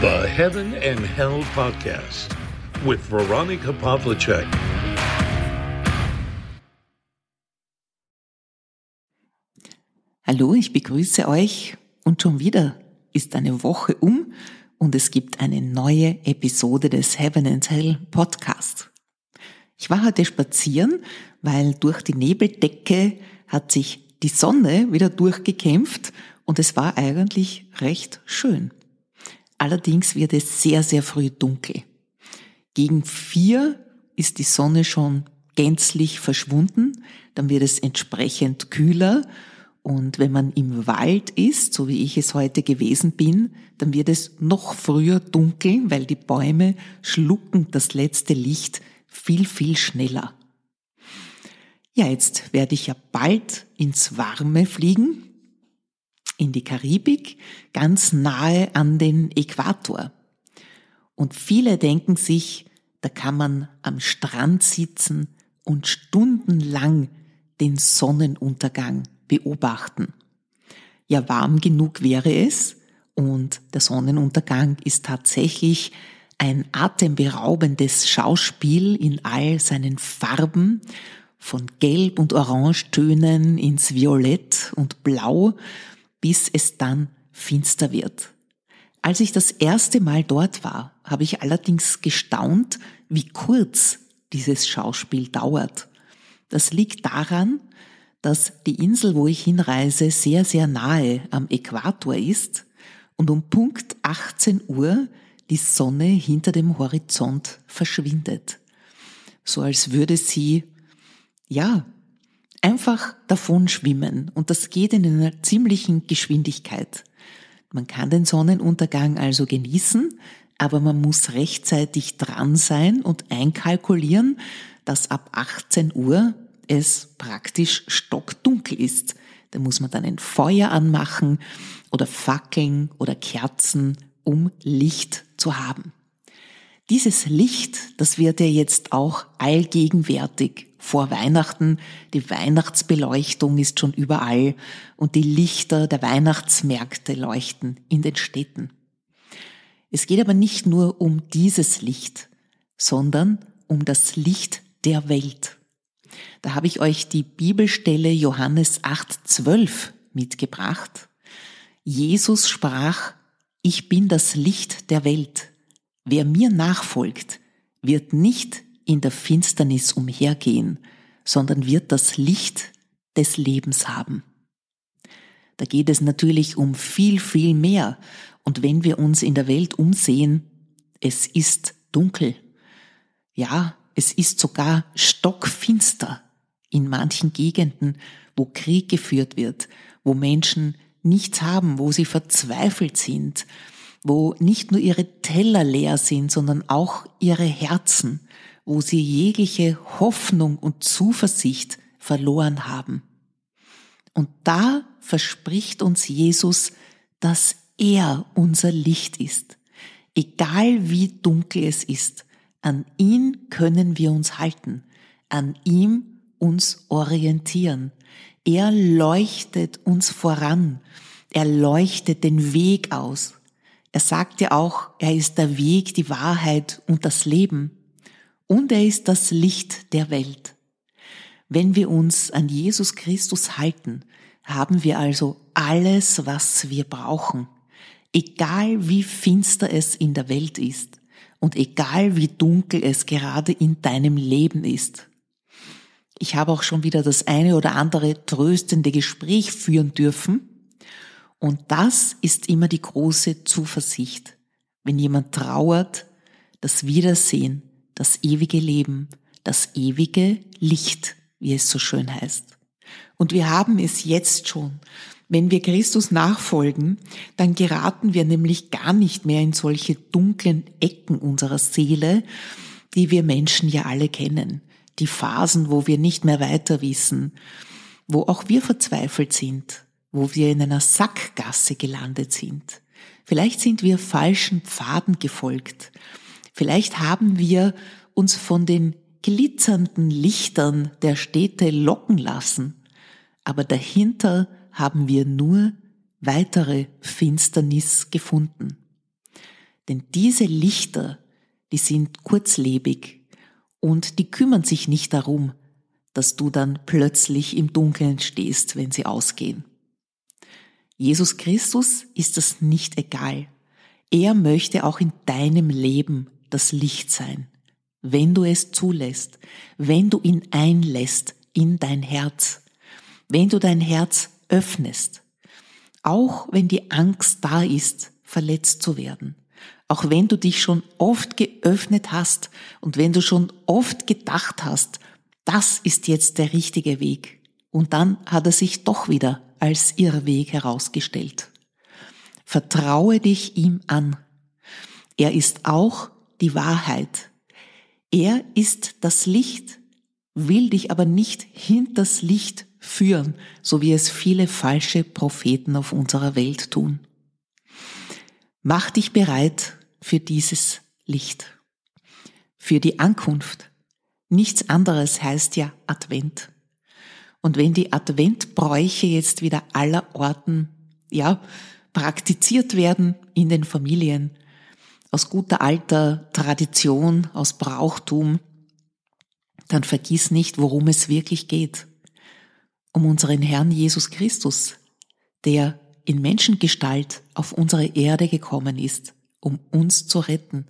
The Heaven and Hell Podcast with Veronica Pavlicek. Hallo, ich begrüße euch und schon wieder ist eine Woche um und es gibt eine neue Episode des Heaven and Hell Podcast. Ich war heute spazieren, weil durch die Nebeldecke hat sich die Sonne wieder durchgekämpft und es war eigentlich recht schön. Allerdings wird es sehr, sehr früh dunkel. Gegen vier ist die Sonne schon gänzlich verschwunden, dann wird es entsprechend kühler und wenn man im Wald ist, so wie ich es heute gewesen bin, dann wird es noch früher dunkel, weil die Bäume schlucken das letzte Licht viel, viel schneller. Ja, jetzt werde ich ja bald ins Warme fliegen, in die Karibik, ganz nahe an den Äquator. Und viele denken sich, da kann man am Strand sitzen und stundenlang den Sonnenuntergang beobachten. Ja, warm genug wäre es und der Sonnenuntergang ist tatsächlich ein atemberaubendes Schauspiel in all seinen Farben, von Gelb und Orangetönen ins Violett und Blau, bis es dann finster wird. Als ich das erste Mal dort war, habe ich allerdings gestaunt, wie kurz dieses Schauspiel dauert. Das liegt daran, dass die Insel, wo ich hinreise, sehr, sehr nahe am Äquator ist und um Punkt 18 Uhr die Sonne hinter dem Horizont verschwindet. So als würde sie, ja, einfach davon schwimmen und das geht in einer ziemlichen Geschwindigkeit. Man kann den Sonnenuntergang also genießen, aber man muss rechtzeitig dran sein und einkalkulieren, dass ab 18 Uhr es praktisch stockdunkel ist. Da muss man dann ein Feuer anmachen oder Fackeln oder Kerzen, um Licht zu haben. Dieses Licht, das wird ja jetzt auch allgegenwärtig vor Weihnachten. Die Weihnachtsbeleuchtung ist schon überall und die Lichter der Weihnachtsmärkte leuchten in den Städten. Es geht aber nicht nur um dieses Licht, sondern um das Licht der Welt. Da habe ich euch die Bibelstelle Johannes 8,12 mitgebracht. Jesus sprach, ich bin das Licht der Welt. Wer mir nachfolgt, wird nicht in der Finsternis umhergehen, sondern wird das Licht des Lebens haben. Da geht es natürlich um viel, viel mehr. Und wenn wir uns in der Welt umsehen, es ist dunkel. Ja, es ist sogar stockfinster in manchen Gegenden, wo Krieg geführt wird, wo Menschen nichts haben, wo sie verzweifelt sind, wo nicht nur ihre Teller leer sind, sondern auch ihre Herzen, wo sie jegliche Hoffnung und Zuversicht verloren haben. Und da verspricht uns Jesus, dass er unser Licht ist, egal wie dunkel es ist, an ihn können wir uns halten, an ihm uns orientieren. Er leuchtet uns voran, er leuchtet den Weg aus. Er sagt ja auch, er ist der Weg, die Wahrheit und das Leben. Und er ist das Licht der Welt. Wenn wir uns an Jesus Christus halten, haben wir also alles, was wir brauchen. Egal wie finster es in der Welt ist. Und egal wie dunkel es gerade in deinem Leben ist. Ich habe auch schon wieder das eine oder andere tröstende Gespräch führen dürfen. Und das ist immer die große Zuversicht. Wenn jemand trauert, das Wiedersehen, das ewige Leben, das ewige Licht, wie es so schön heißt. Und wir haben es jetzt schon. Wenn wir Christus nachfolgen, dann geraten wir nämlich gar nicht mehr in solche dunklen Ecken unserer Seele, die wir Menschen ja alle kennen. Die Phasen, wo wir nicht mehr weiter wissen, wo auch wir verzweifelt sind, wo wir in einer Sackgasse gelandet sind. Vielleicht sind wir falschen Pfaden gefolgt. Vielleicht haben wir uns von den glitzernden Lichtern der Städte locken lassen. Aber dahinter haben wir nur weitere Finsternis gefunden. Denn diese Lichter, die sind kurzlebig und die kümmern sich nicht darum, dass du dann plötzlich im Dunkeln stehst, wenn sie ausgehen. Jesus Christus ist das nicht egal. Er möchte auch in deinem Leben das Licht sein, wenn du es zulässt, wenn du ihn einlässt in dein Herz, wenn du dein Herz öffnest, auch wenn die Angst da ist, verletzt zu werden, auch wenn du dich schon oft geöffnet hast und wenn du schon oft gedacht hast, das ist jetzt der richtige Weg. Und dann hat er sich doch wieder als Irrweg herausgestellt. Vertraue dich ihm an. Er ist auch die Wahrheit. Er ist das Licht, will dich aber nicht hinters Licht führen, so wie es viele falsche Propheten auf unserer Welt tun. Mach dich bereit für dieses Licht, für die Ankunft, Nichts anderes heißt ja Advent. Und wenn die Adventbräuche jetzt wieder aller Orten, ja, praktiziert werden in den Familien, aus guter alter Tradition, aus Brauchtum, dann vergiss nicht, worum es wirklich geht. Um unseren Herrn Jesus Christus, der in Menschengestalt auf unsere Erde gekommen ist, um uns zu retten,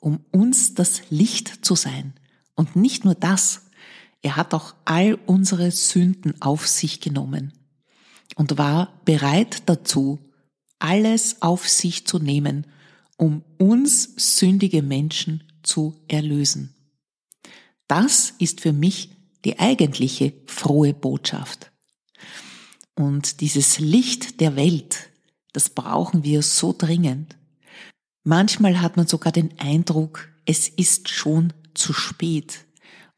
um uns das Licht zu sein, und nicht nur das, er hat auch all unsere Sünden auf sich genommen und war bereit dazu, alles auf sich zu nehmen, um uns sündige Menschen zu erlösen. Das ist für mich die eigentliche frohe Botschaft. Und dieses Licht der Welt, das brauchen wir so dringend. Manchmal hat man sogar den Eindruck, es ist schon zu spät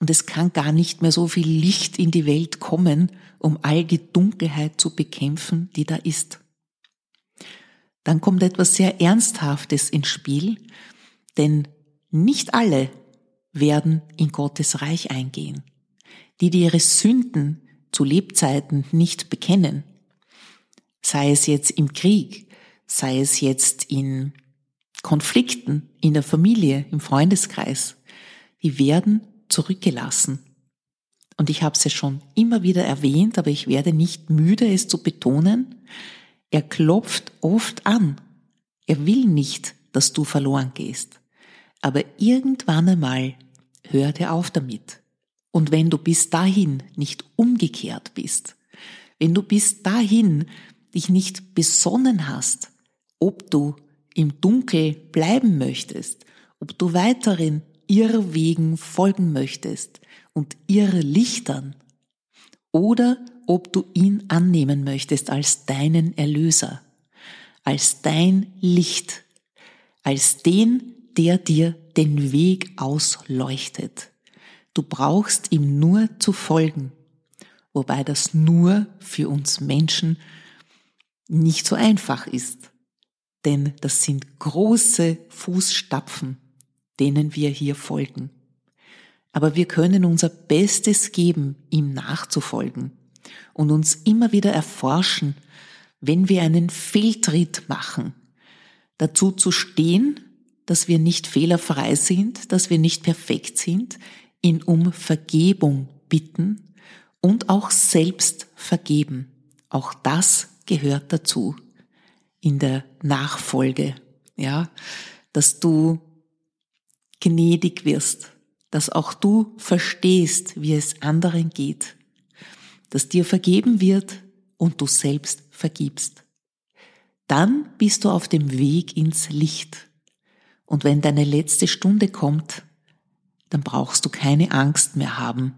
und es kann gar nicht mehr so viel Licht in die Welt kommen, um all die Dunkelheit zu bekämpfen, die da ist. Dann kommt etwas sehr Ernsthaftes ins Spiel, denn nicht alle werden in Gottes Reich eingehen. Die, die ihre Sünden zu Lebzeiten nicht bekennen, sei es jetzt im Krieg, sei es jetzt in Konflikten in der Familie, im Freundeskreis, die werden zurückgelassen. Und ich habe es ja schon immer wieder erwähnt, aber ich werde nicht müde, es zu betonen. Er klopft oft an. Er will nicht, dass du verloren gehst. Aber irgendwann einmal hört er auf damit. Und wenn du bis dahin nicht umgekehrt bist, wenn du bis dahin dich nicht besonnen hast, ob du im Dunkel bleiben möchtest, ob du weiterhin ihrer Wegen folgen möchtest und ihre Lichtern oder ob du ihn annehmen möchtest als deinen Erlöser, als dein Licht, als den, der dir den Weg ausleuchtet. Du brauchst ihm nur zu folgen, wobei das nur für uns Menschen nicht so einfach ist, denn das sind große Fußstapfen, denen wir hier folgen. Aber wir können unser Bestes geben, ihm nachzufolgen und uns immer wieder erforschen, wenn wir einen Fehltritt machen, dazu zu stehen, dass wir nicht fehlerfrei sind, dass wir nicht perfekt sind, ihn um Vergebung bitten und auch selbst vergeben. Auch das gehört dazu in der Nachfolge, ja, dass du gnädig wirst, dass auch du verstehst, wie es anderen geht, dass dir vergeben wird und du selbst vergibst. Dann bist du auf dem Weg ins Licht. Und wenn deine letzte Stunde kommt, dann brauchst du keine Angst mehr haben,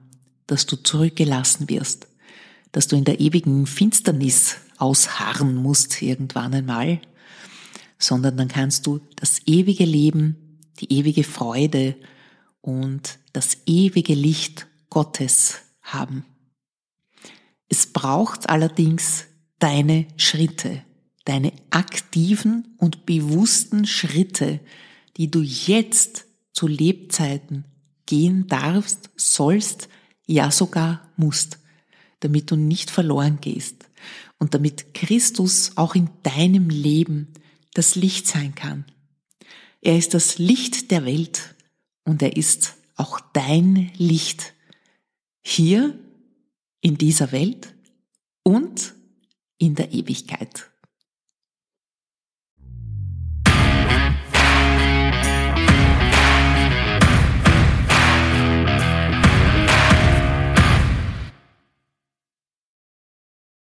dass du zurückgelassen wirst, dass du in der ewigen Finsternis ausharren musst irgendwann einmal, sondern dann kannst du das ewige Leben die ewige Freude und das ewige Licht Gottes haben. Es braucht allerdings deine Schritte, deine aktiven und bewussten Schritte, die du jetzt zu Lebzeiten gehen darfst, sollst, ja sogar musst, damit du nicht verloren gehst und damit Christus auch in deinem Leben das Licht sein kann. Er ist das Licht der Welt und er ist auch dein Licht. Hier in dieser Welt und in der Ewigkeit.